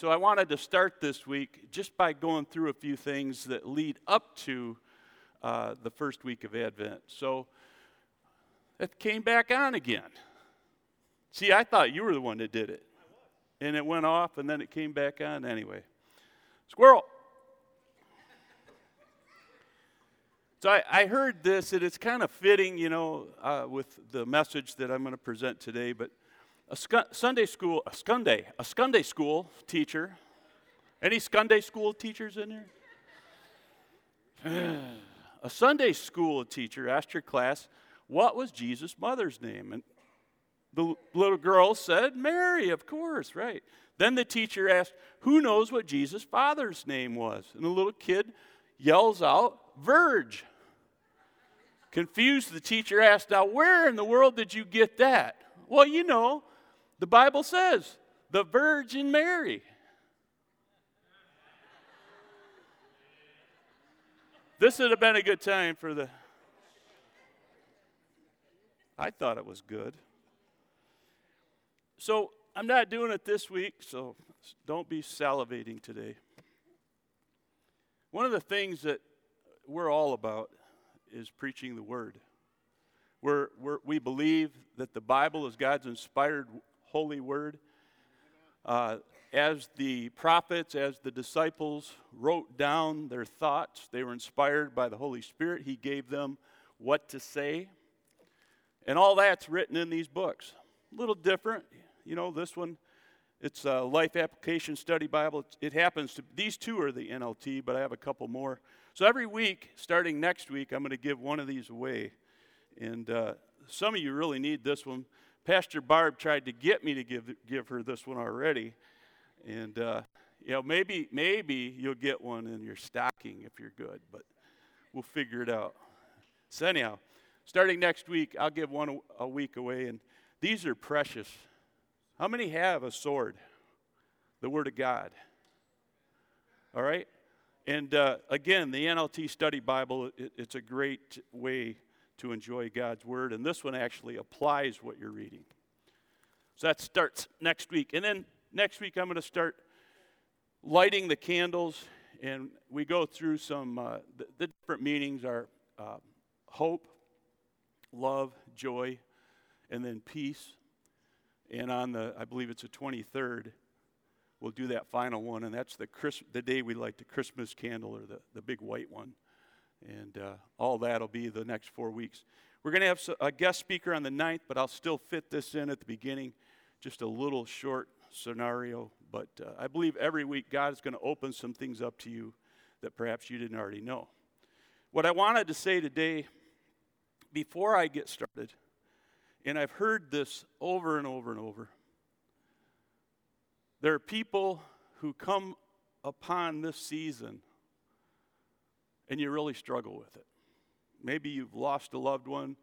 so I wanted to start this week just by going through a few things that lead up to uh, the first week of Advent. So it came back on again. See, I thought you were the one that did it. And it went off and then it came back on anyway. Squirrel. So I, I, heard this, and it's kind of fitting, you know, uh, with the message that I'm going to present today. But a Sunday school, a Sunday, a Sunday school teacher. Any Sunday school teachers in here? a Sunday school teacher asked her class, "What was Jesus' mother's name?" And the little girl said, "Mary, of course, right." Then the teacher asked, "Who knows what Jesus' father's name was?" And the little kid yells out, "Verge." Confused, the teacher asked, Now, where in the world did you get that? Well, you know, the Bible says the Virgin Mary. This would have been a good time for the. I thought it was good. So I'm not doing it this week, so don't be salivating today. One of the things that we're all about is preaching the word. We're, we're, we believe that the Bible is God's inspired holy word. Uh, as the prophets, as the disciples wrote down their thoughts, they were inspired by the Holy Spirit. He gave them what to say. And all that's written in these books. A little different. You know, this one, it's a Life Application Study Bible. It happens to, these two are the NLT, but I have a couple more. So every week, starting next week, I'm going to give one of these away. And uh, some of you really need this one. Pastor Barb tried to get me to give, give her this one already. And, uh, you know, maybe, maybe you'll get one in your stocking if you're good, but we'll figure it out. So, anyhow, starting next week, I'll give one a, a week away. And these are precious. How many have a sword? The Word of God. All right? And uh, again, the NLT Study Bible, it, it's a great way to enjoy God's Word. And this one actually applies what you're reading. So that starts next week. And then next week, I'm going to start lighting the candles. And we go through some, uh, the, the, different meanings are uh, hope, love, joy, and then peace. And on the, I believe it's the 23rd, we'll do that final one, and that's the, Chris, the day we light the Christmas candle or the, the big white one. And uh, all that will be the next four weeks. We're going to have a guest speaker on the 9th, but I'll still fit this in at the beginning, just a little short scenario. But uh, I believe every week God is going to open some things up to you that perhaps you didn't already know. What I wanted to say today, before I get started, and I've heard this over and over and over there are people who come upon this season and you really struggle with it. Maybe you've lost a loved one.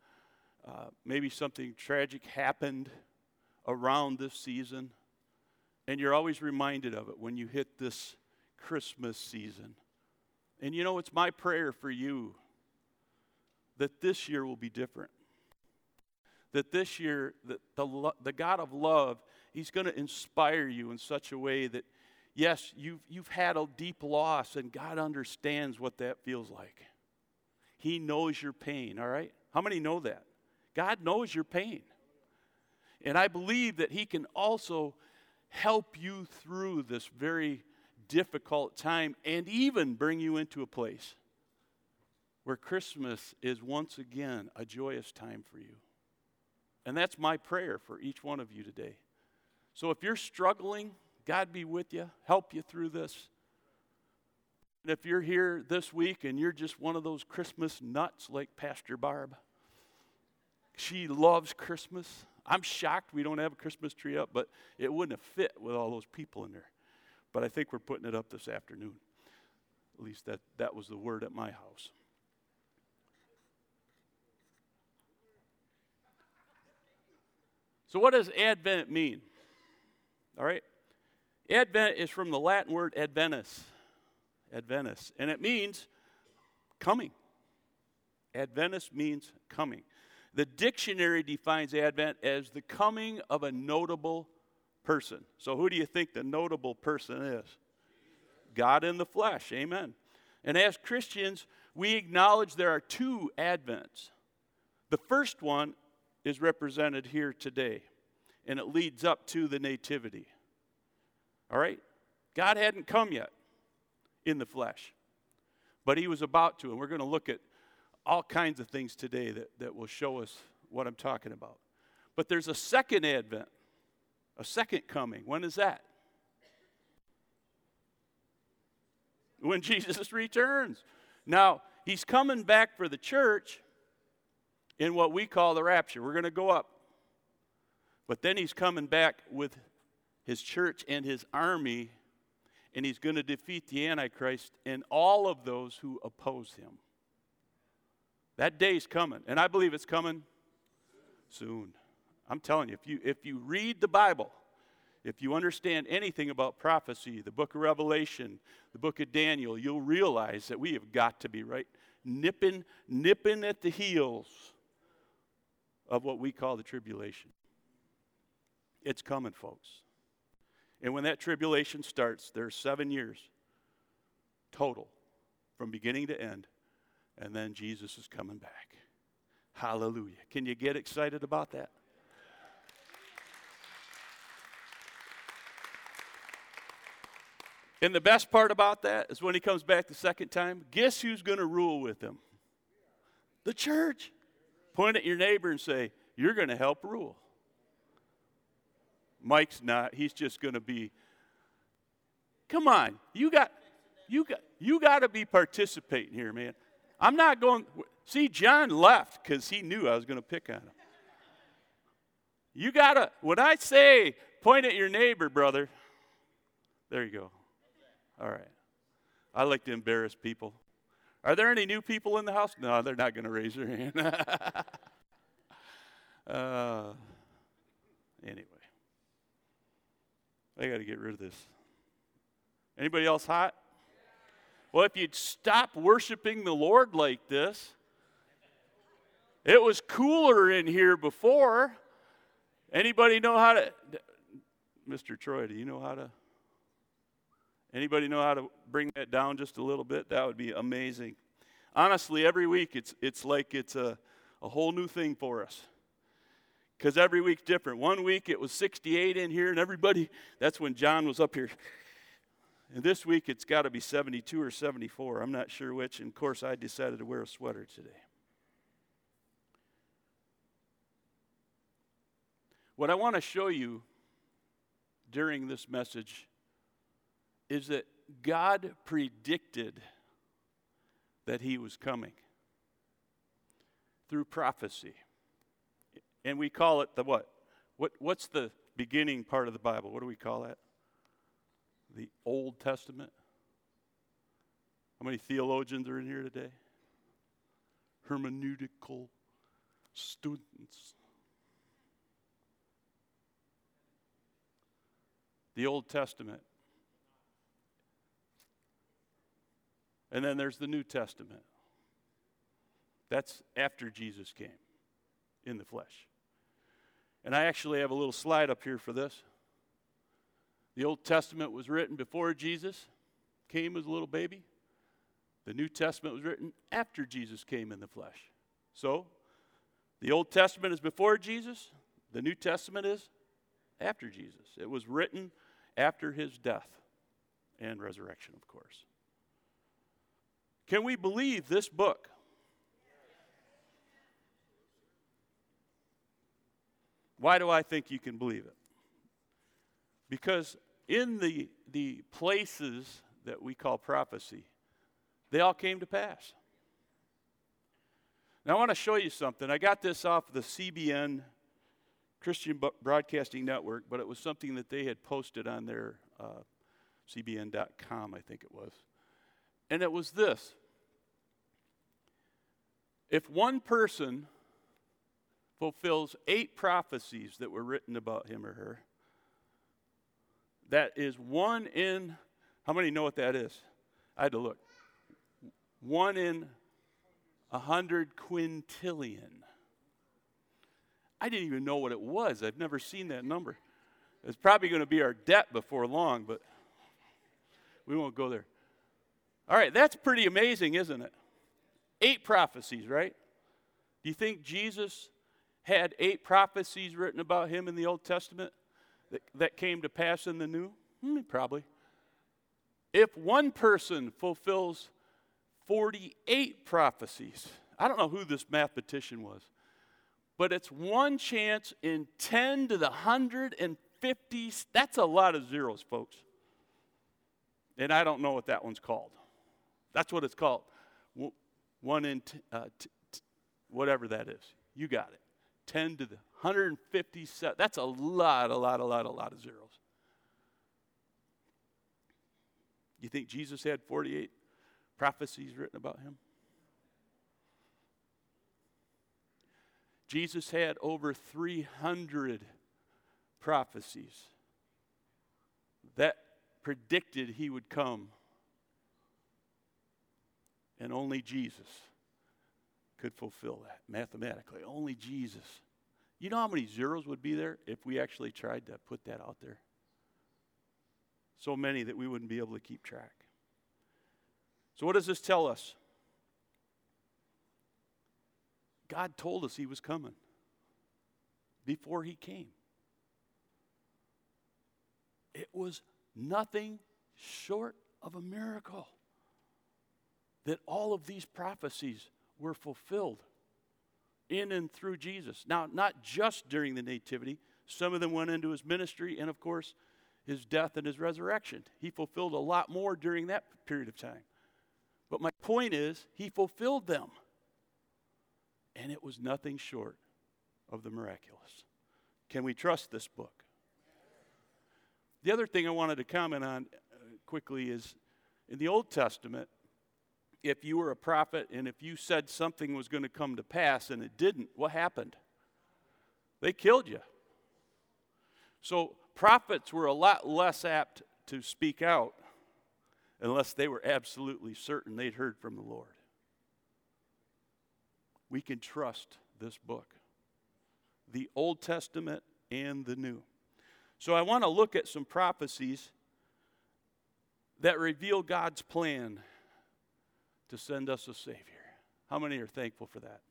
Uh, maybe something tragic happened around this season. And you're always reminded of it when you hit this Christmas season. And you know, it's my prayer for you that this year will be different. That this year, that the, the God of love He's going to inspire you in such a way that, yes, you've, you've had a deep loss, and God understands what that feels like. He knows your pain, all right? How many know that? God knows your pain. And I believe that He can also help you through this very difficult time and even bring you into a place where Christmas is once again a joyous time for you. And that's my prayer for each one of you today. So if you're struggling, God be with you, help you through this. And if you're here this week and you're just one of those Christmas nuts like Pastor Barb, she loves Christmas. I'm shocked we don't have a Christmas tree up, but it wouldn't have fit with all those people in there. But I think we're putting it up this afternoon. At least that, that was the word at my house. So, what does Advent mean? All right? Advent is from the Latin word adventus. Adventus. And it means coming. Adventus means coming. The dictionary defines Advent as the coming of a notable person. So, who do you think the notable person is? God in the flesh. Amen. And as Christians, we acknowledge there are two advents. The first one is represented here today, and it leads up to the nativity. All right? God hadn't come yet in the flesh, but he was about to, and we're going to look at all kinds of things today that, that will show us what I'm talking about. But there's a second advent, a second coming. When is that? When Jesus returns. Now, he's coming back for the church in what we call the rapture. We're going to go up. But then he's coming back with his church and his army, and he's going to defeat the Antichrist and all of those who oppose him. That day's coming, and I believe it's coming soon. I'm telling you, if you, if you read the Bible, if you understand anything about prophecy, the book of Revelation, the book of Daniel, you'll realize that we have got to be right nipping, nipping at the heels of what we call the tribulation. It's coming, folks. And when that tribulation starts, there's seven years total from beginning to end, and then Jesus is coming back. Hallelujah. Can you get excited about that? And the best part about that is when he comes back the second time, guess who's going to rule with him? The church. Point at your neighbor and say, You're going to help rule. Mike's not. He's just going to be. Come on. You got you got you got to be participating here, man. I'm not going See, John left cuz he knew I was going to pick on him. You got to when I say point at your neighbor, brother. There you go. All right. I like to embarrass people. Are there any new people in the house? No, they're not going to raise their hand. uh, anyway, I got to get rid of this. Anybody else hot? Well, if you'd stop worshiping the Lord like this, it was cooler in here before. Anybody know how to? Mr. Troy, do you know how to? Anybody know how to bring that down just a little bit? That would be amazing. Honestly, every week it's, it's like it's a, a whole new thing for us. Because every week's different. One week it was 68 in here, and everybody, that's when John was up here. And this week it's got to be 72 or 74. I'm not sure which. And of course, I decided to wear a sweater today. What I want to show you during this message is that God predicted that he was coming through prophecy. And we call it the what? what? What's the beginning part of the Bible? What do we call that? The Old Testament. How many theologians are in here today? Hermeneutical students. The Old Testament And then there's the New Testament. That's after Jesus came in the flesh. And I actually have a little slide up here for this. The Old Testament was written before Jesus came as a little baby. The New Testament was written after Jesus came in the flesh. So, the Old Testament is before Jesus, the New Testament is after Jesus. It was written after his death and resurrection, of course. Can we believe this book? Why do I think you can believe it? Because in the, the places that we call prophecy, they all came to pass. Now, I want to show you something. I got this off the CBN Christian Broadcasting Network, but it was something that they had posted on their uh, CBN.com, I think it was. And it was this if one person fulfills eight prophecies that were written about him or her, that is one in, how many know what that is? I had to look. One in a hundred quintillion. I didn't even know what it was. I've never seen that number. It's probably going to be our debt before long, but we won't go there. All right, that's pretty amazing, isn't it? Eight prophecies, right? Do you think Jesus had eight prophecies written about him in the Old Testament that, that came to pass in the New? Hmm, probably. If one person fulfills 48 prophecies, I don't know who this mathematician was, but it's one chance in 10 to the 150. That's a lot of zeros, folks. And I don't know what that one's called. That's what it's called. One in, t- uh, t- t- whatever that is. You got it. 10 to the 157. That's a lot, a lot, a lot, a lot of zeros. You think Jesus had 48 prophecies written about him? Jesus had over 300 prophecies that predicted he would come. And only Jesus could fulfill that mathematically. Only Jesus. You know how many zeros would be there if we actually tried to put that out there? So many that we wouldn't be able to keep track. So, what does this tell us? God told us He was coming before He came. It was nothing short of a miracle that all of these prophecies were fulfilled in and through Jesus. Now, not just during the Nativity, some of them went into his ministry and, of course, his death and his resurrection. He fulfilled a lot more during that period of time. But my point is, he fulfilled them. And it was nothing short of the miraculous. Can we trust this book? The other thing I wanted to comment on uh, quickly is in the Old Testament, if you were a prophet and if you said something was going to come to pass and it didn't, what happened? They killed you. So prophets were a lot less apt to speak out unless they were absolutely certain they'd heard from the Lord. We can trust this book, the Old Testament and the New. So I want to look at some prophecies that reveal God's plan to send us a Savior. How many are thankful for that?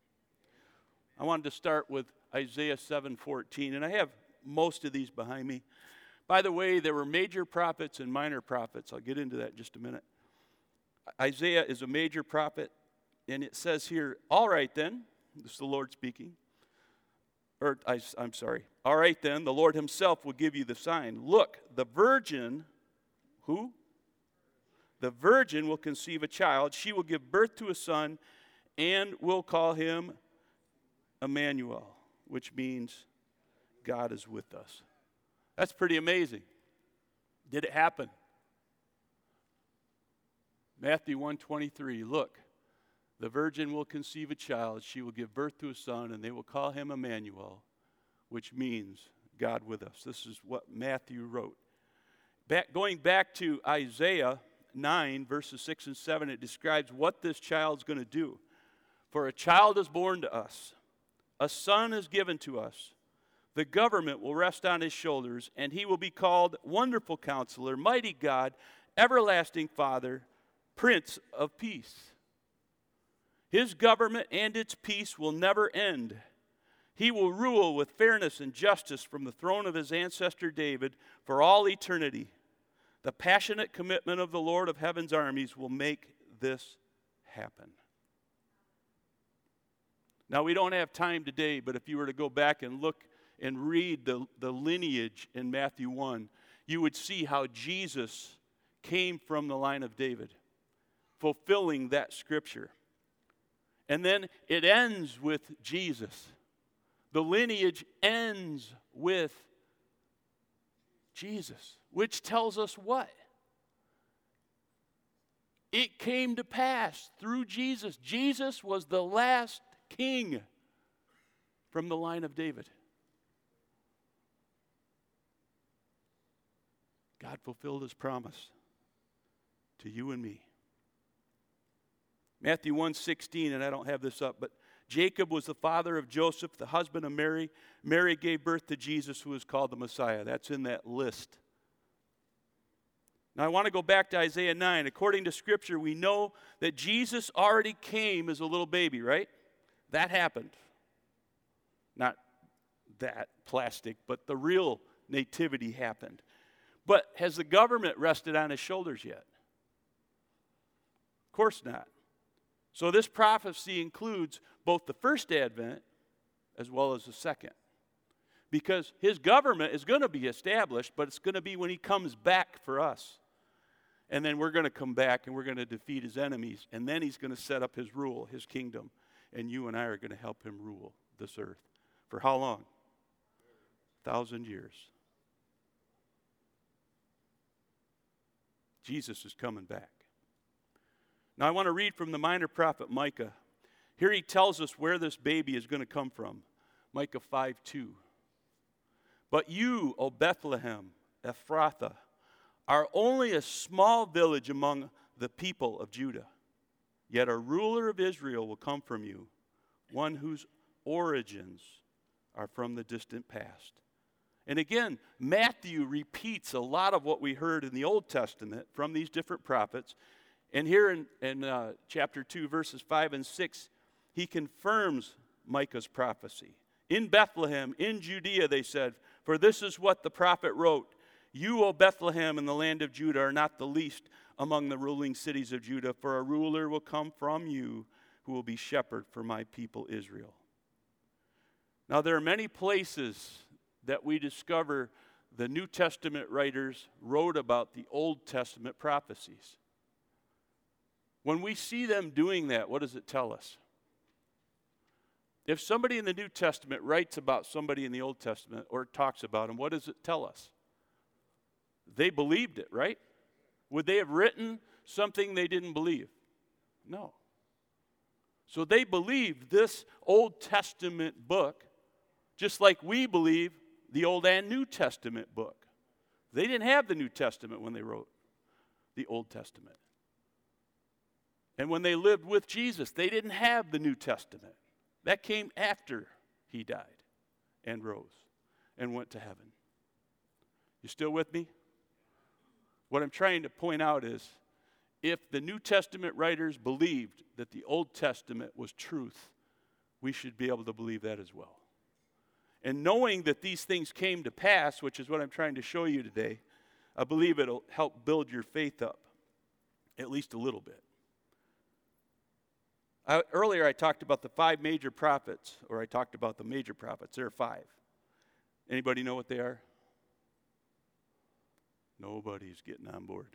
I wanted to start with Isaiah 7:14, and I have most of these behind me. By the way, there were major prophets and minor prophets. I'll get into that in just a minute. Isaiah is a major prophet, and it says here, All right then, this is the Lord speaking. Or, I, I'm sorry. All right then, the Lord Himself will give you the sign. Look, the virgin, who? The virgin will conceive a child. She will give birth to a son, and will call him Emmanuel, which means God is with us. That's pretty amazing. Did it happen? Matthew 123, look, the virgin will conceive a child, she will give birth to a son, and they will call him Emmanuel, which means God with us. This is what Matthew wrote. Back, going back to Isaiah 9, verses 6 and 7, it describes what this child's going to do. For a child is born to us, a son is given to us the government will rest on his shoulders, and he will be called Wonderful Counselor, Mighty God, Everlasting Father, Prince of Peace. His government and its peace will never end. He will rule with fairness and justice from the throne of his ancestor David for all eternity. The passionate commitment of the Lord of heaven's armies will make this happen. Now, we don't have time today, but if you were to go back and look and read the, the lineage in Matthew 1, you would see how Jesus came from the line of David, fulfilling that scripture. And then it ends with Jesus. The lineage ends with Jesus, which tells us what? It came to pass through Jesus. Jesus was the last king from the line of David. God fulfilled his promise to you and me. Matthew 1:16 and I don't have this up but Jacob was the father of Joseph, the husband of Mary. Mary gave birth to Jesus, who is called the Messiah. That's in that list. Now, I want to go back to Isaiah 9. According to Scripture, we know that Jesus already came as a little baby, right? That happened. Not that plastic, but the real nativity happened. But has the government rested on his shoulders yet? Of course not. So this prophecy includes both the first advent as well as the second. Because his government is going to be established, but it's going to be when he comes back for us. And then we're going to come back and we're going to defeat his enemies. And then he's going to set up his rule, his kingdom. And you and I are going to help him rule this earth. For how long? A thousand years. Jesus is coming back. Now, I want to read from the minor prophet Micah. Here he tells us where this baby is going to come from. Micah 5 2. But you, O Bethlehem, Ephrathah, are only a small village among the people of Judah. Yet a ruler of Israel will come from you, one whose origins are from the distant past. And again, Matthew repeats a lot of what we heard in the Old Testament from these different prophets. And here in, in uh, chapter 2, verses 5 and 6, he confirms Micah's prophecy. In Bethlehem, in Judea, they said, For this is what the prophet wrote You, O Bethlehem, in the land of Judah, are not the least among the ruling cities of Judah, for a ruler will come from you who will be shepherd for my people Israel. Now, there are many places that we discover the New Testament writers wrote about the Old Testament prophecies. When we see them doing that, what does it tell us? If somebody in the New Testament writes about somebody in the Old Testament or talks about him, what does it tell us? They believed it, right? Would they have written something they didn't believe? No. So they believed this Old Testament book just like we believe the Old and New Testament book. They didn't have the New Testament when they wrote the Old Testament. And when they lived with Jesus, they didn't have the New Testament. That came after he died and rose and went to heaven. You still with me? What I'm trying to point out is if the New Testament writers believed that the Old Testament was truth, we should be able to believe that as well. And knowing that these things came to pass, which is what I'm trying to show you today, I believe it'll help build your faith up, at least a little bit. I, earlier, I talked about the five major prophets, or I talked about the major prophets. There are five. Anybody know what they are? Nobody's getting on board.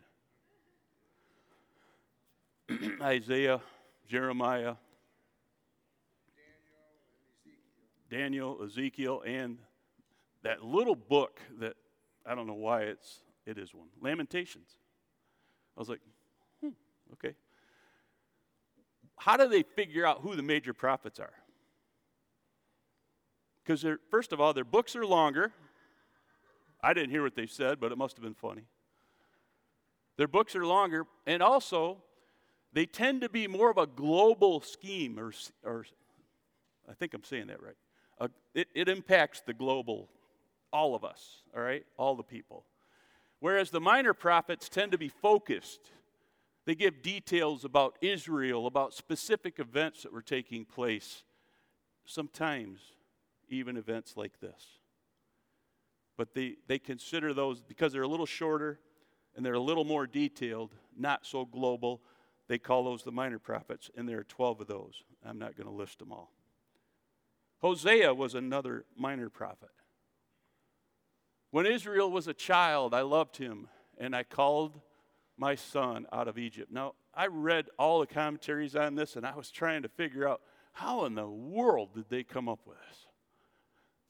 Isaiah, Jeremiah, Daniel, Ezekiel, and that little book that I don't know why it's it is one. Lamentations. I was like, hmm, okay. How do they figure out who the major prophets are? Because first of all, their books are longer. I didn't hear what they said, but it must have been funny. Their books are longer, and also they tend to be more of a global scheme, or, or I think I'm saying that right a, it, it impacts the global, all of us, all right? All the people. Whereas the minor prophets tend to be focused. They give details about Israel, about specific events that were taking place, sometimes even events like this. But they, they consider those, because they're a little shorter and they're a little more detailed, not so global, they call those the minor prophets, and there are 12 of those. I'm not going to list them all. Hosea was another minor prophet. When Israel was a child, I loved him, and I called my son out of Egypt. Now, I read all the commentaries on this, and I was trying to figure out how in the world did they come up with this?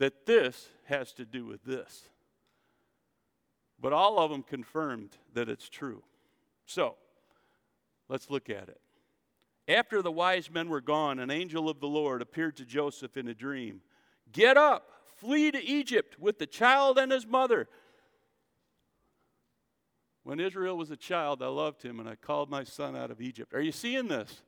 That this has to do with this. But all of them confirmed that it's true. So, let's look at it. After the wise men were gone, an angel of the Lord appeared to Joseph in a dream. Get up, flee to Egypt with the child and his mother. When Israel was a child, I loved him and I called my son out of Egypt. Are you seeing this?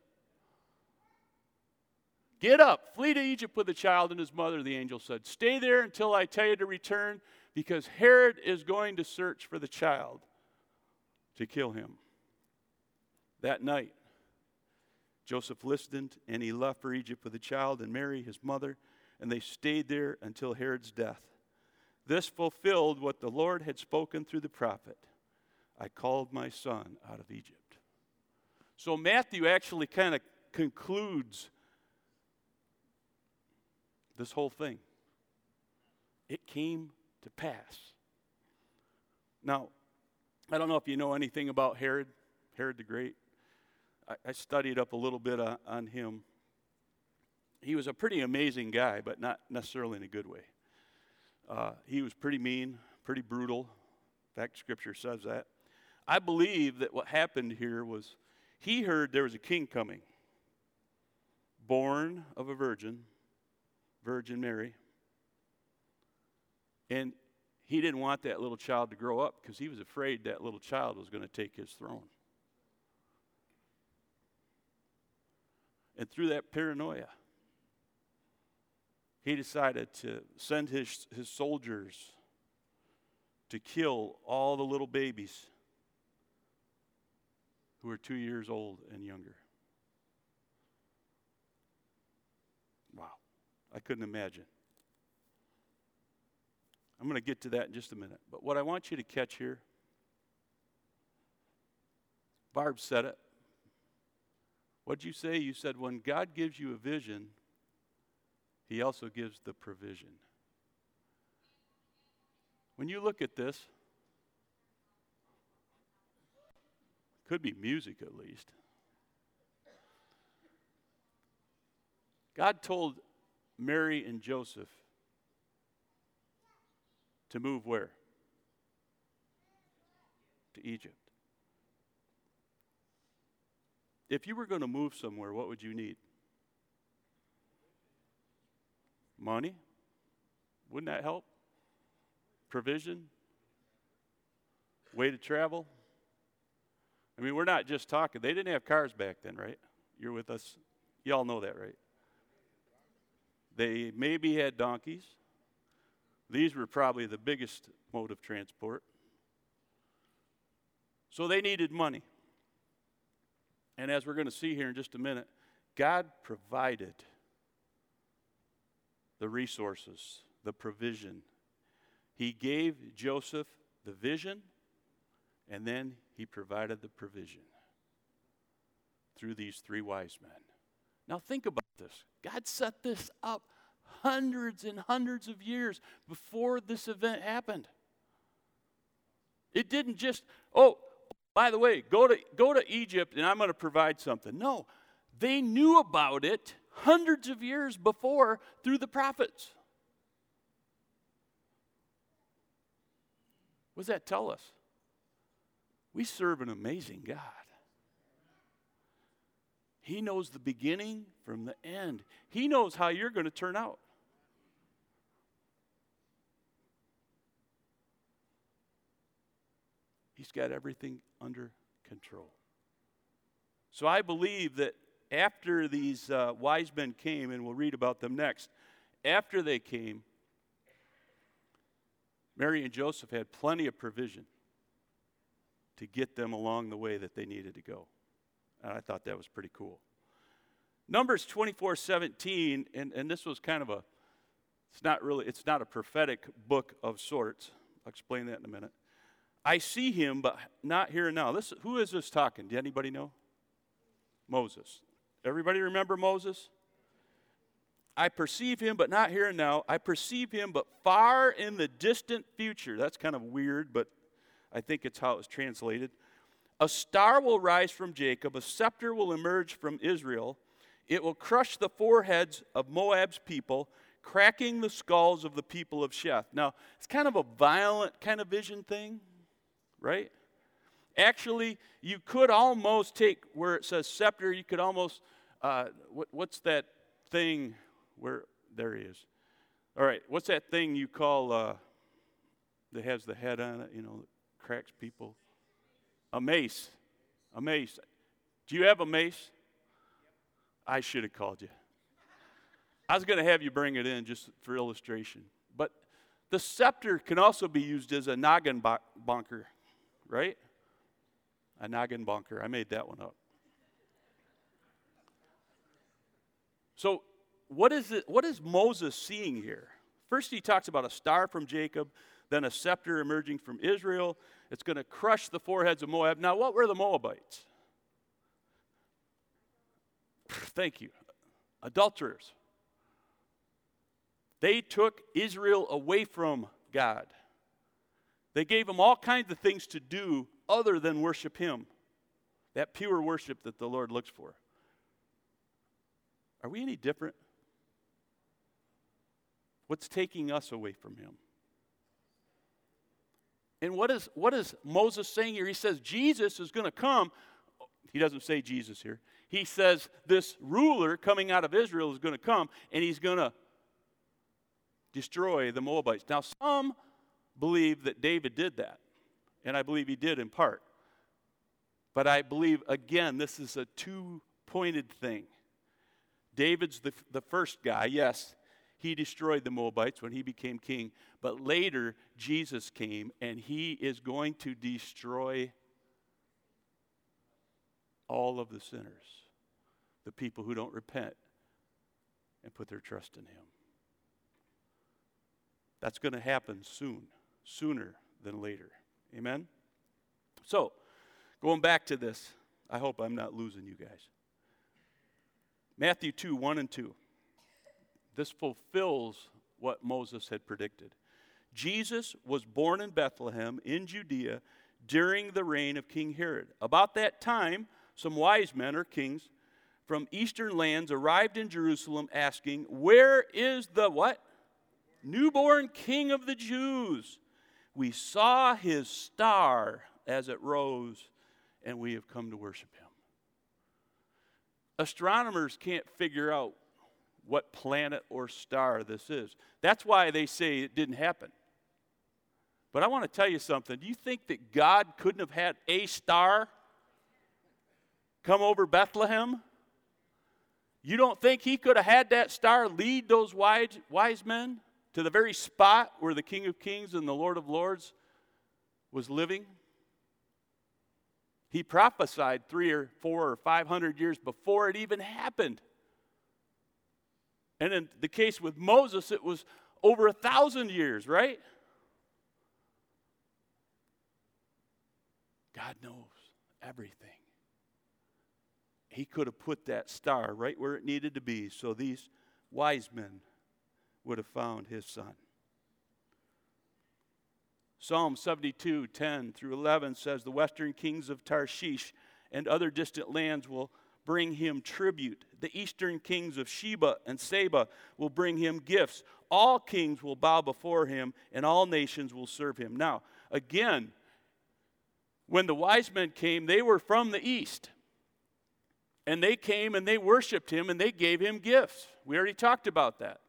Get up, flee to Egypt with the child and his mother, the angel said. Stay there until I tell you to return, because Herod is going to search for the child to kill him. That night, Joseph listened and he left for Egypt with the child and Mary, his mother, and they stayed there until Herod's death. This fulfilled what the Lord had spoken through the prophet I called my son out of Egypt. So Matthew actually kind of concludes this whole thing. It came to pass. Now, I don't know if you know anything about Herod, Herod the Great. I, I studied up a little bit on, on him. He was a pretty amazing guy, but not necessarily in a good way. Uh, he was pretty mean, pretty brutal. In fact, Scripture says that. I believe that what happened here was he heard there was a king coming, born of a virgin, Virgin Mary. And he didn't want that little child to grow up because he was afraid that little child was going to take his throne. And through that paranoia, he decided to send his, his soldiers to kill all the little babies who were two years old and younger. Wow. I couldn't imagine. I'm going to get to that in just a minute. But what I want you to catch here, Barb said it. What'd you say? You said when God gives you a vision, he also gives the provision. When you look at this, could be music at least. God told Mary and Joseph to move where? To Egypt. If you were going to move somewhere, what would you need? Money? Wouldn't that help? Provision? Way to travel? I mean, we're not just talking. They didn't have cars back then, right? You're with us. Y'all know that, right? They maybe had donkeys. These were probably the biggest mode of transport. So they needed money. And as we're going to see here in just a minute, God provided the resources, the provision. He gave Joseph the vision, and then he provided the provision through these three wise men. Now, think about this. God set this up hundreds and hundreds of years before this event happened. It didn't just, oh, by the way, go to, go to Egypt and I'm going to provide something. No, they knew about it hundreds of years before through the prophets. What does that tell us? We serve an amazing God. He knows the beginning from the end. He knows how you're going to turn out. He's got everything under control. So I believe that after these uh, wise men came, and we'll read about them next, after they came, Mary and Joseph had plenty of provision to get them along the way that they needed to go. And I thought that was pretty cool. Numbers 24 17, and, and this was kind of a, it's not really, it's not a prophetic book of sorts. I'll explain that in a minute. I see him, but not here and now. This, who is this talking? Do anybody know? Moses. Everybody remember Moses? I perceive him, but not here and now. I perceive him, but far in the distant future. That's kind of weird, but I think it's how it was translated. A star will rise from Jacob, a scepter will emerge from Israel. It will crush the foreheads of Moab's people, cracking the skulls of the people of Sheth. Now, it's kind of a violent kind of vision thing right? Actually, you could almost take where it says scepter, you could almost, uh, what, what's that thing where, there he is. All right, what's that thing you call, uh, that has the head on it, you know, cracks people? A mace. A mace. Do you have a mace? I should have called you. I was going to have you bring it in just for illustration. But the scepter can also be used as a noggin bonker, right? A noggin bonker. I made that one up. So, what is it? What is Moses seeing here? First, he talks about a star from Jacob, then a scepter emerging from Israel. It's going to crush the foreheads of Moab. Now, what were the Moabites? Thank you. Adulterers. They took Israel away from God. They gave him all kinds of things to do other than worship him. That pure worship that the Lord looks for. Are we any different? What's taking us away from him? And what is, what is Moses saying here? He says Jesus is going to come. He doesn't say Jesus here. He says this ruler coming out of Israel is going to come and he's going to destroy the Moabites. Now, some believe that David did that, and I believe he did in part. But I believe, again, this is a two pointed thing. David's the, the first guy, yes, he destroyed the Moabites when he became king. But later, Jesus came and he is going to destroy all of the sinners, the people who don't repent and put their trust in him. That's going to happen soon, sooner than later. Amen? So, going back to this, I hope I'm not losing you guys. Matthew 2 1 and 2. This fulfills what Moses had predicted. Jesus was born in Bethlehem in Judea during the reign of King Herod. About that time, some wise men or kings from eastern lands arrived in Jerusalem asking, Where is the what? Newborn King of the Jews. We saw his star as it rose, and we have come to worship him. Astronomers can't figure out what planet or star this is. That's why they say it didn't happen. But I want to tell you something. Do you think that God couldn't have had a star come over Bethlehem? You don't think he could have had that star lead those wise, wise men to the very spot where the King of Kings and the Lord of Lords was living? He prophesied three or four or five hundred years before it even happened. And in the case with Moses, it was over a thousand years, right? God knows everything. He could have put that star right where it needed to be so these wise men would have found his son. Psalm 72, 10 through 11 says, The western kings of Tarshish and other distant lands will bring him tribute. The eastern kings of Sheba and Seba will bring him gifts. All kings will bow before him, and all nations will serve him. Now, again, when the wise men came, they were from the east. And they came and they worshiped him and they gave him gifts. We already talked about that.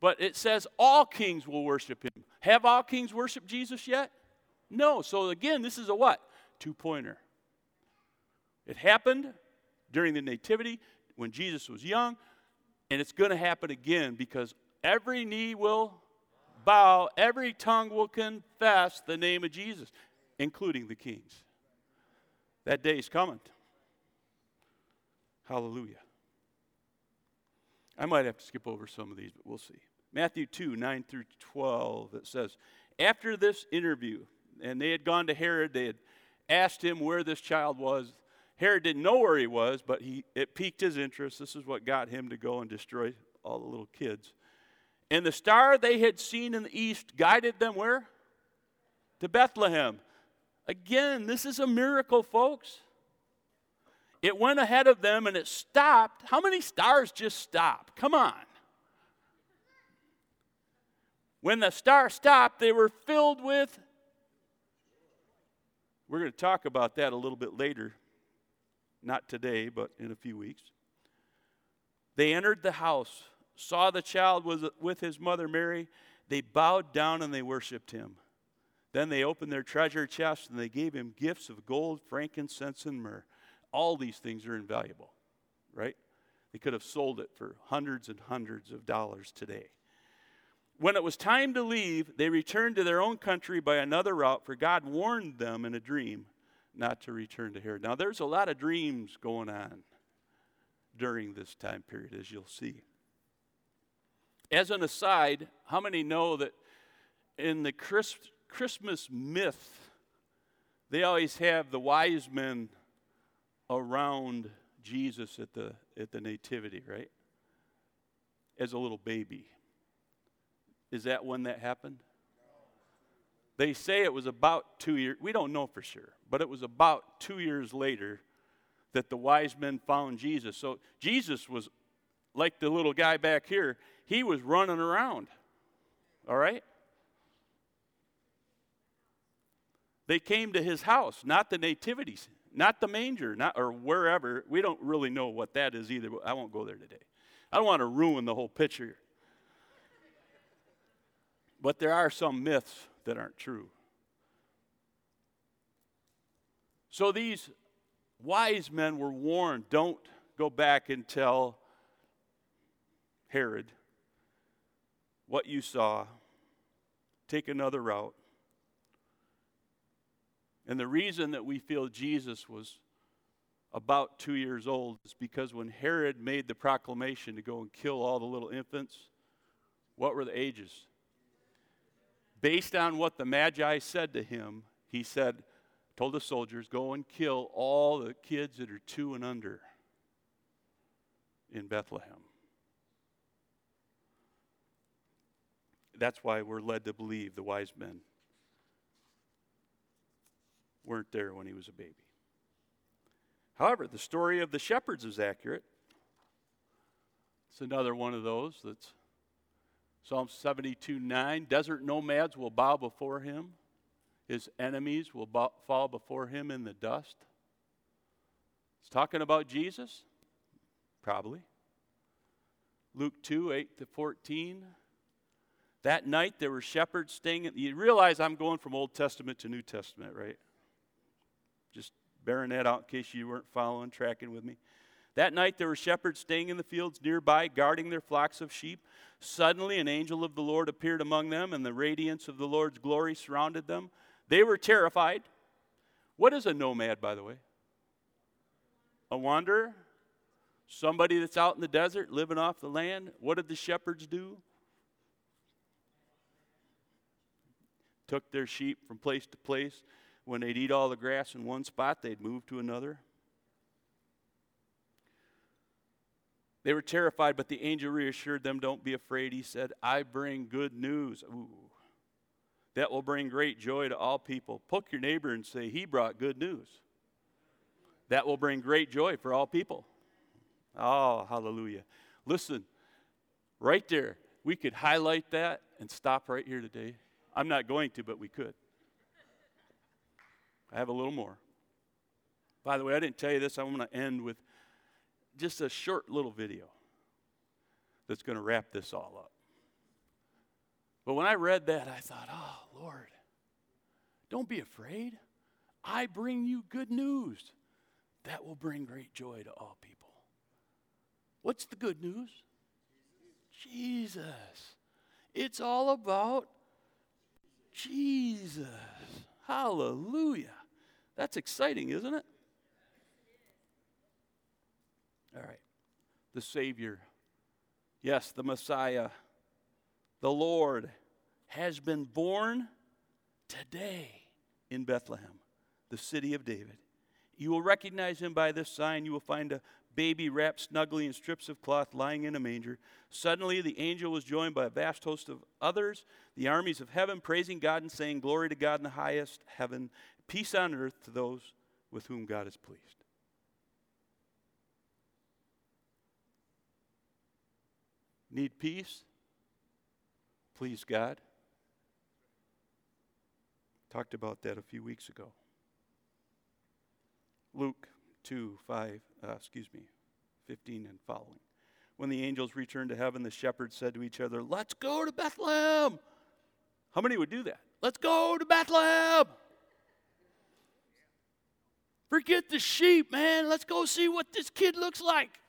But it says all kings will worship him. Have all kings worshiped Jesus yet? No. So again, this is a what? Two pointer. It happened during the Nativity when Jesus was young, and it's going to happen again because every knee will bow, every tongue will confess the name of Jesus, including the kings. That day is coming. Hallelujah. I might have to skip over some of these, but we'll see. Matthew 2 9 through 12, it says, After this interview, and they had gone to Herod, they had asked him where this child was. Herod didn't know where he was, but he, it piqued his interest. This is what got him to go and destroy all the little kids. And the star they had seen in the east guided them where? To Bethlehem. Again, this is a miracle, folks. It went ahead of them and it stopped. How many stars just stop? Come on. When the star stopped, they were filled with. We're going to talk about that a little bit later. Not today, but in a few weeks. They entered the house, saw the child was with his mother Mary. They bowed down and they worshiped him. Then they opened their treasure chest and they gave him gifts of gold, frankincense, and myrrh. All these things are invaluable, right? They could have sold it for hundreds and hundreds of dollars today. When it was time to leave, they returned to their own country by another route, for God warned them in a dream not to return to Herod. Now, there's a lot of dreams going on during this time period, as you'll see. As an aside, how many know that in the Christmas myth, they always have the wise men around Jesus at the, at the nativity, right? As a little baby. Is that when that happened? They say it was about two years, we don't know for sure, but it was about two years later that the wise men found Jesus. So Jesus was like the little guy back here, he was running around. All right? They came to his house, not the nativity, not the manger, not or wherever. We don't really know what that is either. I won't go there today. I don't want to ruin the whole picture. But there are some myths that aren't true. So these wise men were warned don't go back and tell Herod what you saw, take another route. And the reason that we feel Jesus was about two years old is because when Herod made the proclamation to go and kill all the little infants, what were the ages? Based on what the Magi said to him, he said, told the soldiers, Go and kill all the kids that are two and under in Bethlehem. That's why we're led to believe the wise men weren't there when he was a baby. However, the story of the shepherds is accurate. It's another one of those that's Psalm 72 9. Desert nomads will bow before him, his enemies will bow, fall before him in the dust. It's talking about Jesus? Probably. Luke 2 8 to 14. That night there were shepherds staying. you realize I'm going from Old Testament to New Testament, right? Just bearing that out in case you weren't following, tracking with me. That night there were shepherds staying in the fields nearby, guarding their flocks of sheep. Suddenly an angel of the Lord appeared among them, and the radiance of the Lord's glory surrounded them. They were terrified. What is a nomad, by the way? A wanderer? Somebody that's out in the desert living off the land? What did the shepherds do? Took their sheep from place to place. When they'd eat all the grass in one spot, they'd move to another. They were terrified, but the angel reassured them, Don't be afraid. He said, I bring good news. Ooh, that will bring great joy to all people. Poke your neighbor and say, He brought good news. That will bring great joy for all people. Oh, hallelujah. Listen, right there, we could highlight that and stop right here today. I'm not going to, but we could. I have a little more. By the way, I didn't tell you this. I'm going to end with just a short little video that's going to wrap this all up. But when I read that, I thought, oh, Lord, don't be afraid. I bring you good news that will bring great joy to all people. What's the good news? Jesus. It's all about Jesus. Hallelujah. That's exciting, isn't it? All right. The Savior. Yes, the Messiah. The Lord has been born today in Bethlehem, the city of David. You will recognize him by this sign. You will find a baby wrapped snugly in strips of cloth lying in a manger. Suddenly, the angel was joined by a vast host of others, the armies of heaven, praising God and saying, Glory to God in the highest heaven, peace on earth to those with whom God is pleased. Need peace? Please God. Talked about that a few weeks ago. Luke 2, 5, uh, excuse me, 15 and following. When the angels returned to heaven, the shepherds said to each other, Let's go to Bethlehem. How many would do that? Let's go to Bethlehem. Forget the sheep, man. Let's go see what this kid looks like.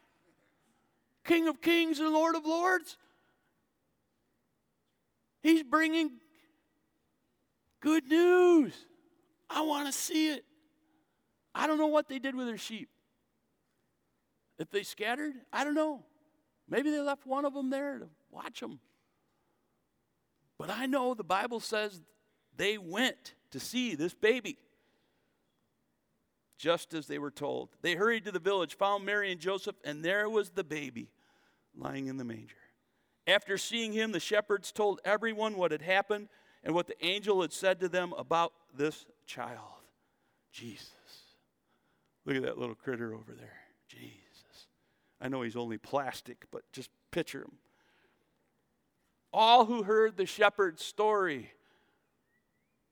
King of Kings and Lord of Lords. He's bringing good news. I want to see it. I don't know what they did with their sheep. If they scattered, I don't know. Maybe they left one of them there to watch them. But I know the Bible says they went to see this baby just as they were told. They hurried to the village, found Mary and Joseph, and there was the baby lying in the manger. After seeing him, the shepherds told everyone what had happened and what the angel had said to them about this child. Jesus. Look at that little critter over there. Jesus. I know he's only plastic, but just picture him. All who heard the shepherd's story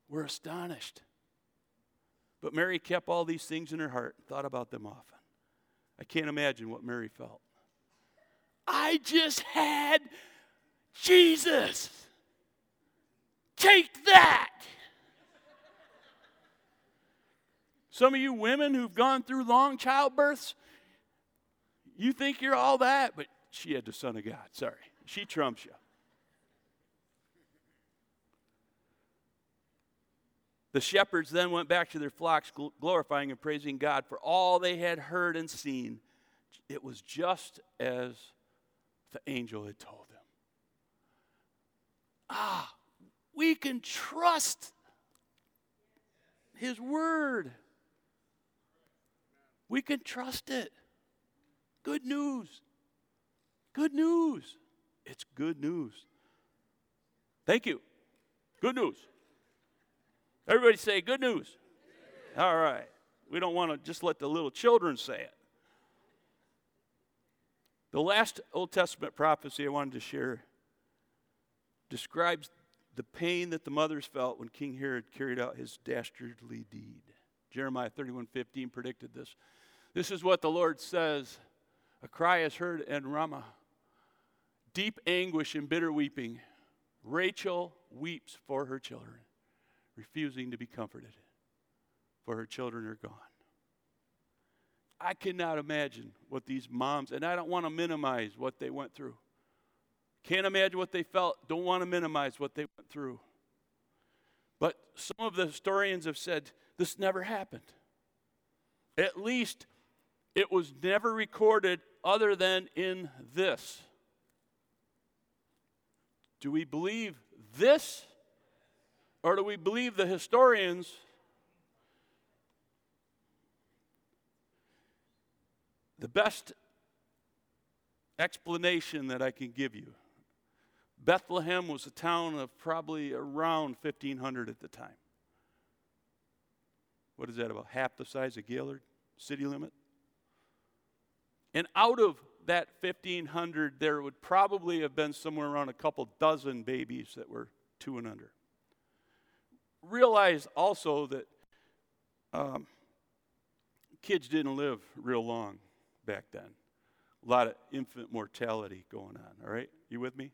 were astonished. But Mary kept all these things in her heart and thought about them often. I can't imagine what Mary felt. I just had Jesus. Take that. Some of you women who've gone through long childbirths, you think you're all that, but she had the Son of God. Sorry. She trumps you. The shepherds then went back to their flocks, glorifying and praising God for all they had heard and seen. It was just as the angel had told them. Ah, we can trust His word. We can trust it. Good news. Good news. It's good news. Thank you. Good news. Everybody say good news. All right. We don't want to just let the little children say it. The last Old Testament prophecy I wanted to share describes the pain that the mothers felt when King Herod carried out his dastardly deed. Jeremiah 31:15 predicted this. This is what the Lord says: A cry is heard in Ramah, deep anguish and bitter weeping. Rachel weeps for her children refusing to be comforted, for her children are gone. I cannot imagine what these moms, and I don't want to minimize what they went through. Can't imagine what they felt, don't want to minimize what they went through. But some of the historians have said this never happened. At least it was never recorded other than in this. Do we believe this or do we believe the historians? The best explanation that I can give you Bethlehem was a town of probably around 1,500 at the time. What is that, about half the size of Gaylord city limit? And out of that 1,500, there would probably have been somewhere around a couple dozen babies that were two and under realize also that um, kids didn't live real long back then. A lot of infant mortality going on, all right? You with me?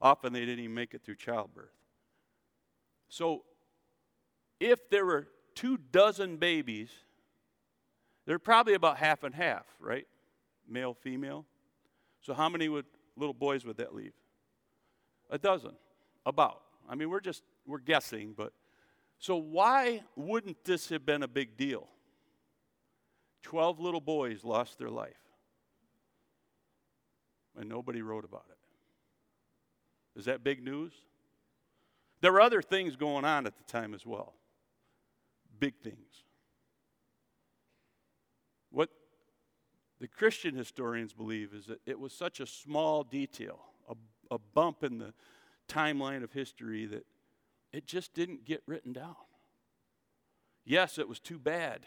Often they didn't even make it through childbirth. So, if there were two dozen babies, they're probably about half and half, right? Male, female. So, how many would little boys would that leave? A dozen, about. I mean, we're just we're guessing, but so, why wouldn't this have been a big deal? 12 little boys lost their life, and nobody wrote about it. Is that big news? There were other things going on at the time as well. Big things. What the Christian historians believe is that it was such a small detail, a, a bump in the timeline of history that it just didn't get written down. Yes, it was too bad,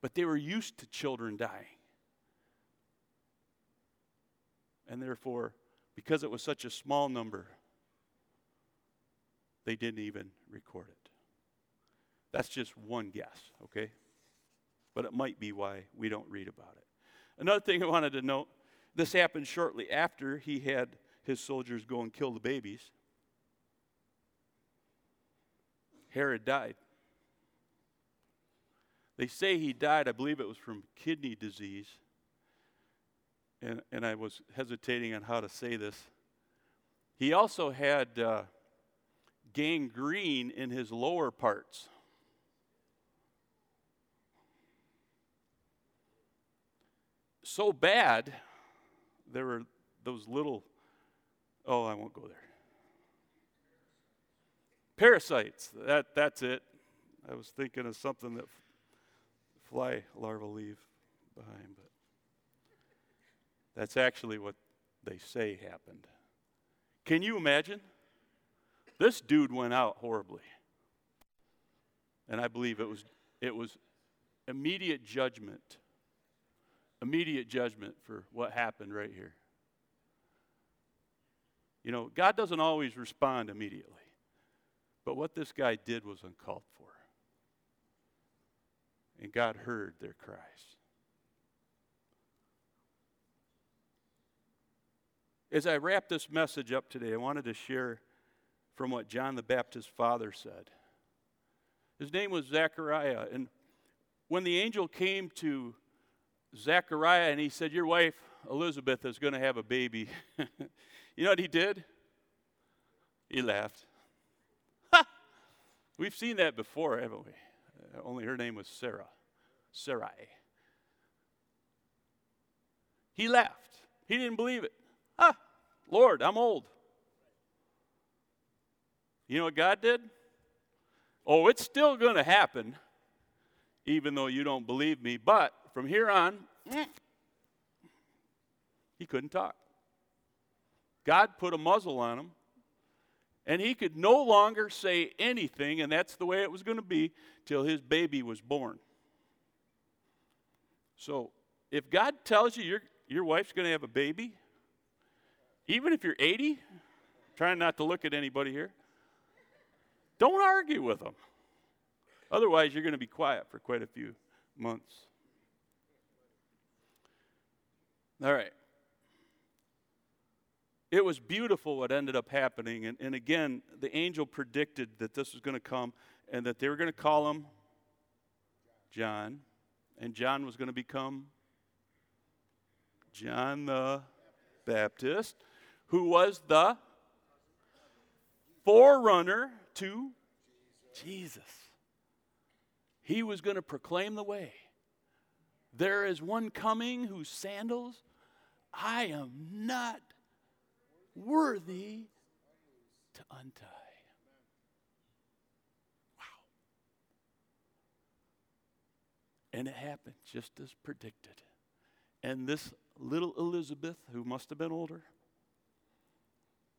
but they were used to children dying. And therefore, because it was such a small number, they didn't even record it. That's just one guess, okay? But it might be why we don't read about it. Another thing I wanted to note this happened shortly after he had his soldiers go and kill the babies. Herod died. They say he died, I believe it was from kidney disease. and, and I was hesitating on how to say this. He also had uh, gangrene in his lower parts. So bad, there were those little, oh, I won't go there. Parasites, that, that's it. I was thinking of something that fly larvae leave behind, but that's actually what they say happened. Can you imagine? This dude went out horribly. And I believe it was it was immediate judgment. Immediate judgment for what happened right here. You know, God doesn't always respond immediately. But what this guy did was uncalled for. And God heard their cries. As I wrap this message up today, I wanted to share from what John the Baptist's father said. His name was Zechariah. And when the angel came to Zechariah and he said, Your wife, Elizabeth, is going to have a baby, you know what he did? He laughed. We've seen that before, haven't we? Uh, only her name was Sarah. Sarai. He laughed. He didn't believe it. Ah, Lord, I'm old. You know what God did? Oh, it's still going to happen, even though you don't believe me. But from here on, mm, he couldn't talk. God put a muzzle on him, and he could no longer say anything, and that's the way it was going to be till his baby was born. So, if God tells you your, your wife's going to have a baby, even if you're 80, trying not to look at anybody here, don't argue with them. Otherwise, you're going to be quiet for quite a few months. All right. It was beautiful what ended up happening. And, and again, the angel predicted that this was going to come and that they were going to call him John. And John was going to become John the Baptist who was the forerunner to Jesus. He was going to proclaim the way. There is one coming whose sandals I am not worthy to untie. Wow. And it happened just as predicted. And this little Elizabeth, who must have been older,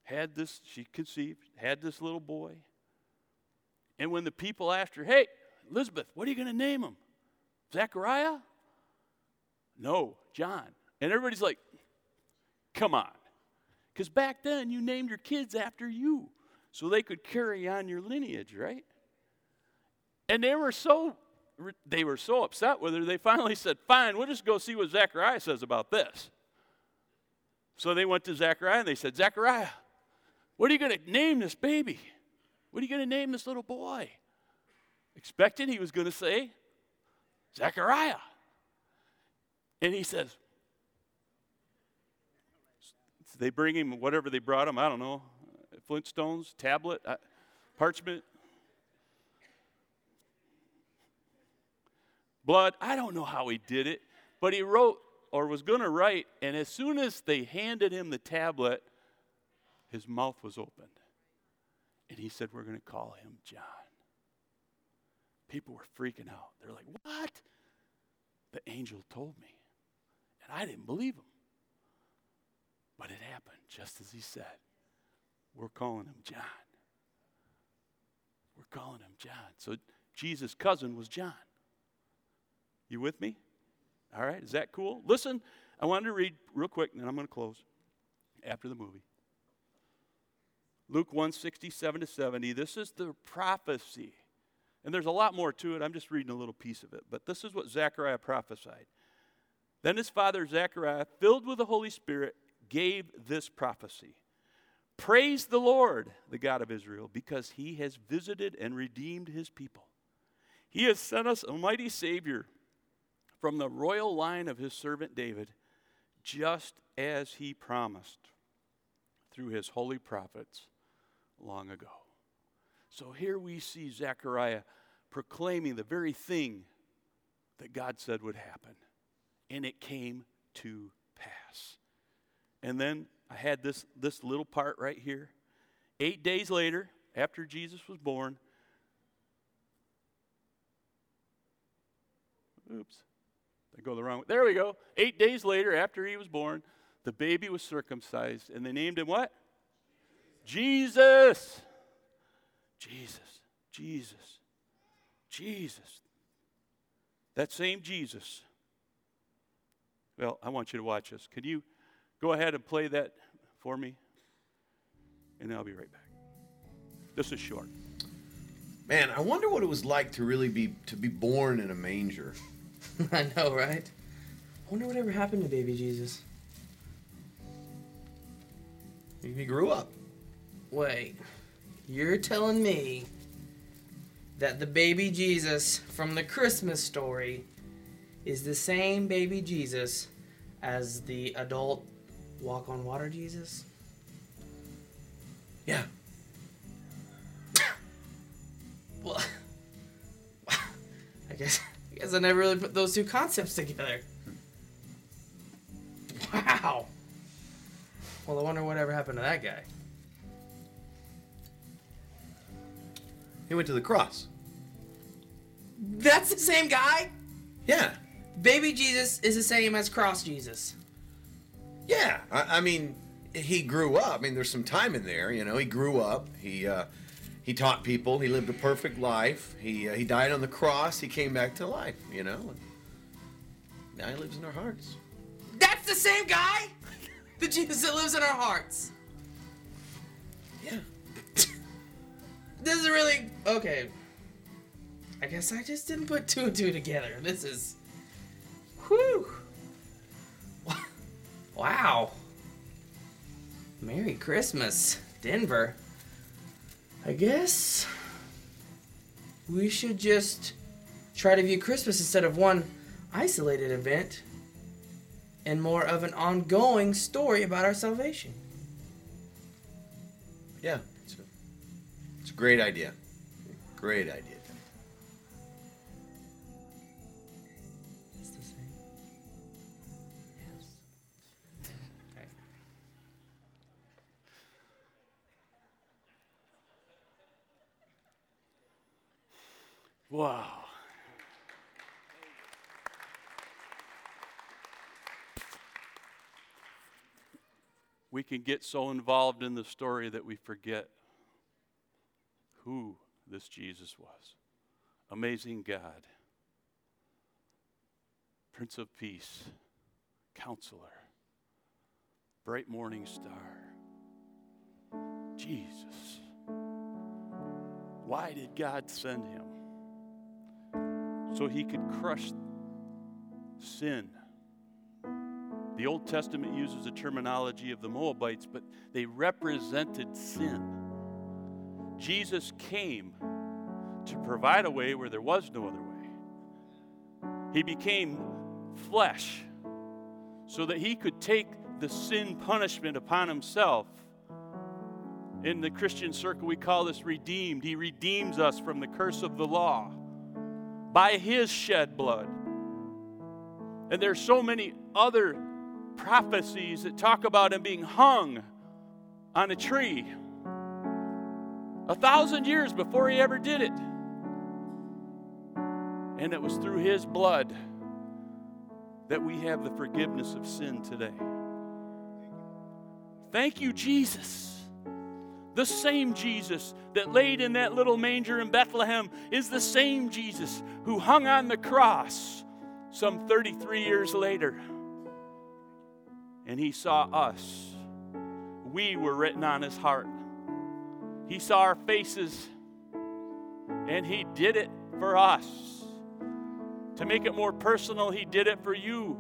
had this, she conceived, had this little boy. And when the people asked her, hey, Elizabeth, what are you going to name him? Zechariah? No, John. And everybody's like, come on. Because back then you named your kids after you so they could carry on your lineage, right? And they were so they were so upset with her, they finally said, Fine, we'll just go see what Zechariah says about this. So they went to Zechariah and they said, Zechariah, what are you going to name this baby? What are you going to name this little boy? Expecting he was going to say, Zechariah. And he says, they bring him whatever they brought him, I don't know, Flintstones, tablet, uh, parchment, blood. I don't know how he did it, but he wrote or was going to write, and as soon as they handed him the tablet, his mouth was opened. And he said, We're going to call him John. People were freaking out. They're like, What? The angel told me. And I didn't believe him. But it happened just as he said. We're calling him John. We're calling him John. So Jesus' cousin was John. You with me? All right, is that cool? Listen, I wanted to read real quick, and then I'm going to close after the movie. Luke 1 67 to 70. This is the prophecy. And there's a lot more to it. I'm just reading a little piece of it. But this is what Zechariah prophesied. Then his father Zechariah, filled with the Holy Spirit, gave this prophecy Praise the Lord, the God of Israel, because he has visited and redeemed his people. He has sent us a mighty Savior from the royal line of his servant David just as he promised through his holy prophets long ago. So here we see Zechariah proclaiming the very thing that God said would happen. And it came to pass. And then I had this, this little part right here. Eight days later, after Jesus was born, oops, I go the wrong way. There we go. Eight days later, after he was born, the baby was circumcised, and they named him what? Jesus. Jesus. Jesus. Jesus. That same Jesus. Well, I want you to watch this. Can you go ahead and play that for me? And I'll be right back. This is short. Man, I wonder what it was like to really be to be born in a manger. I know, right? I wonder whatever happened to baby Jesus. He grew up. Wait, you're telling me that the baby Jesus from the Christmas story is the same baby Jesus as the adult walk on water Jesus? Yeah. Well, I guess I guess I never really put those two concepts together. Wow. Well, I wonder whatever happened to that guy. He went to the cross. That's the same guy? Yeah. Baby Jesus is the same as cross Jesus. Yeah. I, I mean, he grew up. I mean, there's some time in there. You know, he grew up. He uh, he taught people. He lived a perfect life. He uh, he died on the cross. He came back to life. You know. And now he lives in our hearts. That's the same guy? The Jesus that lives in our hearts. Yeah. This is really okay. I guess I just didn't put two and two together. This is whew. Wow. Merry Christmas, Denver. I guess we should just try to view Christmas instead of one isolated event and more of an ongoing story about our salvation. Yeah. It's a, it's a great idea. Great idea. Wow. We can get so involved in the story that we forget who this Jesus was. Amazing God, Prince of Peace, Counselor, Bright Morning Star. Jesus. Why did God send him? So he could crush sin. The Old Testament uses the terminology of the Moabites, but they represented sin. Jesus came to provide a way where there was no other way. He became flesh so that he could take the sin punishment upon himself. In the Christian circle, we call this redeemed. He redeems us from the curse of the law by his shed blood. And there's so many other prophecies that talk about him being hung on a tree a thousand years before he ever did it. And it was through his blood that we have the forgiveness of sin today. Thank you, Jesus. The same Jesus that laid in that little manger in Bethlehem is the same Jesus who hung on the cross some 33 years later. And he saw us. We were written on his heart. He saw our faces, and he did it for us. To make it more personal, he did it for you.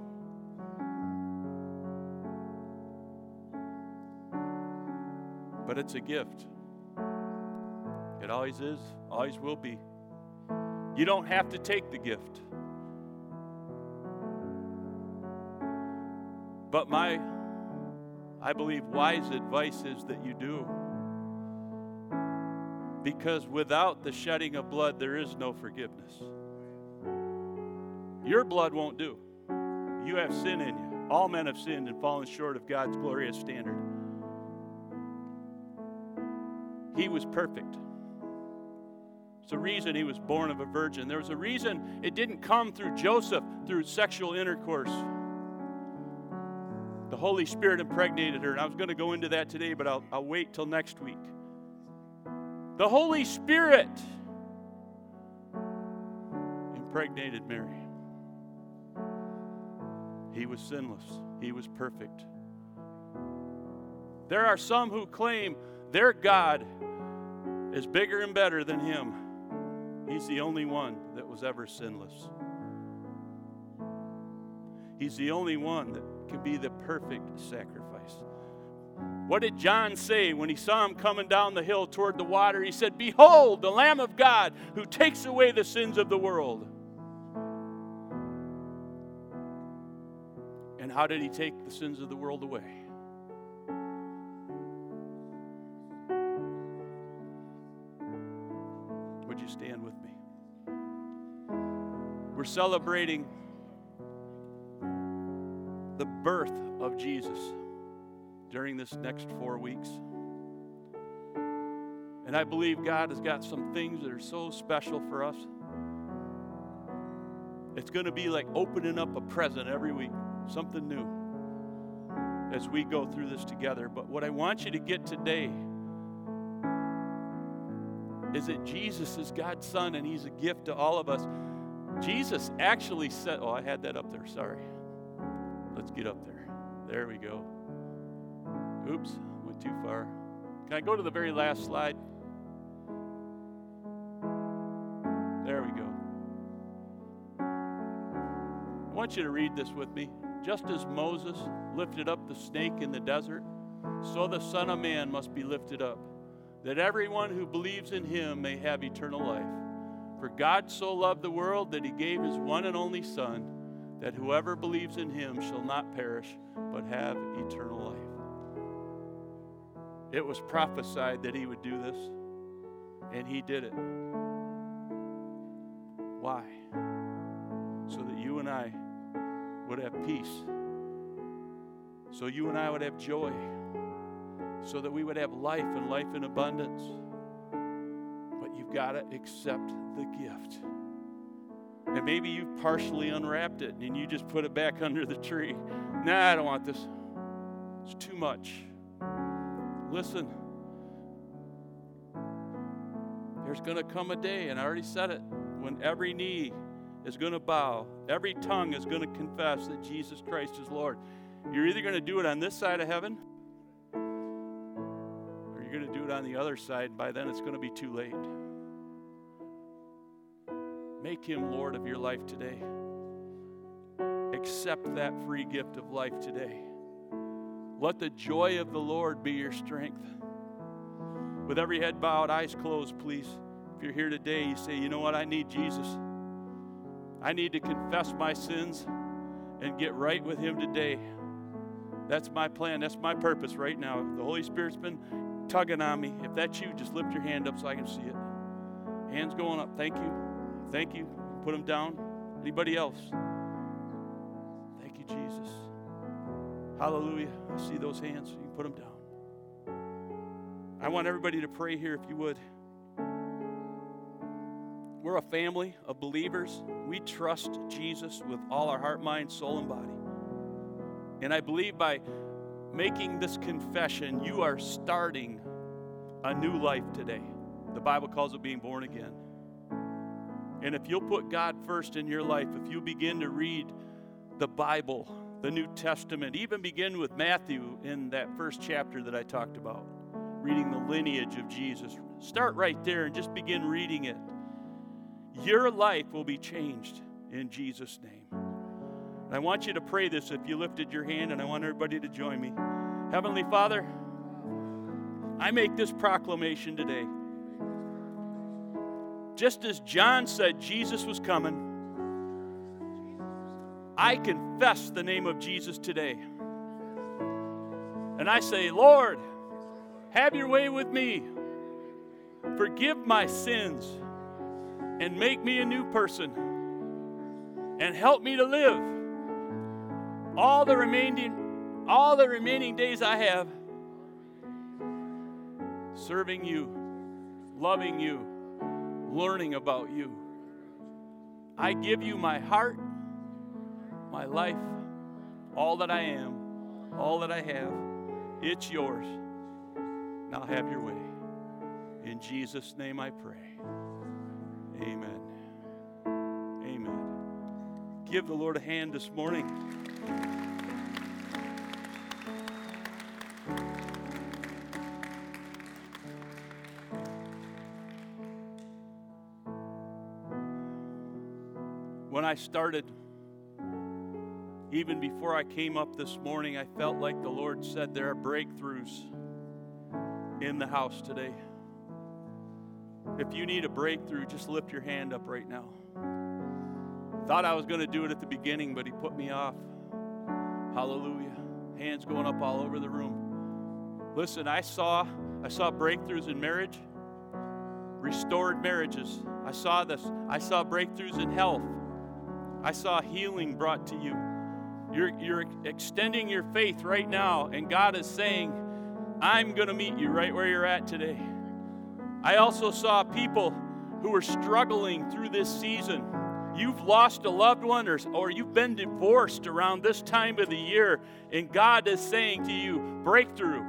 But it's a gift. It always is, always will be. You don't have to take the gift. But my, I believe, wise advice is that you do. Because without the shedding of blood, there is no forgiveness. Your blood won't do. You have sin in you. All men have sinned and fallen short of God's glorious standard. He was perfect. It's a reason he was born of a virgin. There was a reason it didn't come through Joseph, through sexual intercourse. The Holy Spirit impregnated her, and I was going to go into that today, but I'll, I'll wait till next week. The Holy Spirit impregnated Mary. He was sinless, he was perfect. There are some who claim their God is bigger and better than him. He's the only one that was ever sinless. He's the only one that can be the perfect sacrifice. What did John say when he saw him coming down the hill toward the water? He said, Behold, the Lamb of God who takes away the sins of the world. And how did he take the sins of the world away? Would you stand with me? We're celebrating the birth of Jesus during this next four weeks. And I believe God has got some things that are so special for us. It's going to be like opening up a present every week, something new as we go through this together. But what I want you to get today is that Jesus is God's Son and He's a gift to all of us. Jesus actually said, Oh, I had that up there, sorry. Let's get up there. There we go. Oops, went too far. Can I go to the very last slide? There we go. I want you to read this with me. Just as Moses lifted up the snake in the desert, so the Son of Man must be lifted up, that everyone who believes in him may have eternal life. For God so loved the world that he gave his one and only Son, that whoever believes in him shall not perish, but have eternal life. It was prophesied that he would do this, and he did it. Why? So that you and I would have peace, so you and I would have joy, so that we would have life and life in abundance. But you've got to accept the gift. And maybe you've partially unwrapped it and you just put it back under the tree. Nah, I don't want this. It's too much. Listen, there's going to come a day, and I already said it, when every knee is going to bow, every tongue is going to confess that Jesus Christ is Lord. You're either going to do it on this side of heaven, it on the other side, by then it's going to be too late. Make him Lord of your life today. Accept that free gift of life today. Let the joy of the Lord be your strength. With every head bowed, eyes closed, please. If you're here today, you say, you know what? I need Jesus. I need to confess my sins and get right with Him today. That's my plan. That's my purpose right now. The Holy Spirit's been tugging on me. If that's you, just lift your hand up so I can see it. Hands going up. Thank you. Thank you. Put them down. Anybody else? Thank you, Jesus. Hallelujah. I see those hands. You can put them down. I want everybody to pray here if you would. We're a family of believers. We trust Jesus with all our heart, mind, soul, and body. And I believe by making this confession, you are starting a new life today. The Bible calls it being born again. And if you'll put God first in your life, if you begin to read the Bible, the New Testament, even begin with Matthew in that first chapter that I talked about, reading the lineage of Jesus, start right there and just begin reading it. Your life will be changed in Jesus' name. And I want you to pray this if you lifted your hand, and I want everybody to join me. Heavenly Father, I make this proclamation today. Just as John said Jesus was coming, I confess the name of Jesus today. And I say, Lord, have your way with me. Forgive my sins and make me a new person and help me to live all the remaining all the remaining days I have serving you, loving you, learning about you. I give you my heart, my life, all that I am, all that I have. It's yours. Now have your way. In Jesus' name I pray. Amen. Amen. Give the Lord a hand this morning. When I started, even before I came up this morning, I felt like the Lord said there are breakthroughs in the house today. If you need a breakthrough, just lift your hand up right now. Thought I was going to do it at the beginning, but he put me off. Hallelujah. Hands going up all over the room. Listen, I saw I saw breakthroughs in marriage, restored marriages. I saw this. I saw breakthroughs in health. I saw healing brought to you. You're, you're extending your faith right now, and God is saying, I'm going to meet you right where you're at today. I also saw people who were struggling through this season. You've lost a loved one or, or you've been divorced around this time of the year, and God is saying to you, breakthrough,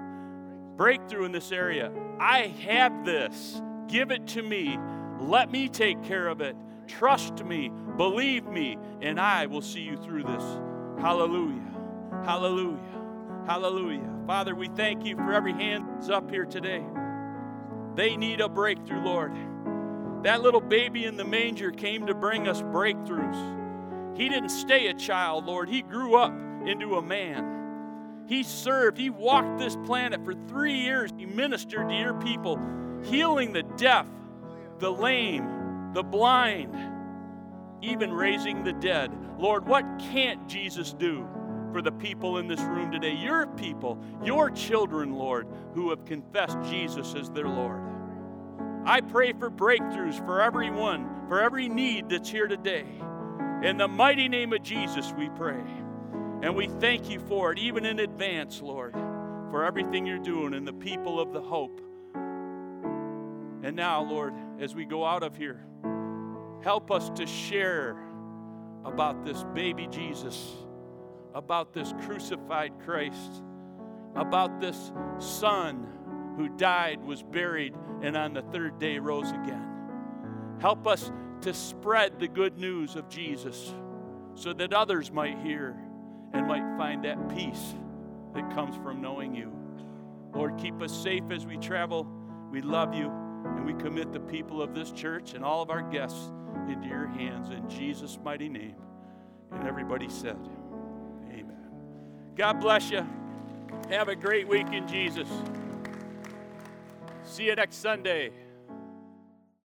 breakthrough in this area. I have this. Give it to me. Let me take care of it. Trust me. Believe me, and I will see you through this. Hallelujah. Hallelujah. Hallelujah. Father, we thank you for every hand that's up here today. They need a breakthrough, Lord. That little baby in the manger came to bring us breakthroughs. He didn't stay a child, Lord. He grew up into a man. He served, he walked this planet for three years. He ministered to your people, healing the deaf, the lame, the blind, even raising the dead. Lord, what can't Jesus do for the people in this room today? Your people, your children, Lord, who have confessed Jesus as their Lord. I pray for breakthroughs for everyone, for every need that's here today. In the mighty name of Jesus, we pray. And we thank you for it, even in advance, Lord, for everything you're doing in the people of the hope. And now, Lord, as we go out of here, help us to share about this baby Jesus, about this crucified Christ, about this Son who died, was buried, and on the third day rose again. Help us to spread the good news of Jesus so that others might hear and might find that peace that comes from knowing you. Lord, keep us safe as we travel. We love you, and we commit the people of this church and all of our guests into your hands in Jesus' mighty name. And everybody said, Amen. God bless you. Have a great week in Jesus. See you next Sunday.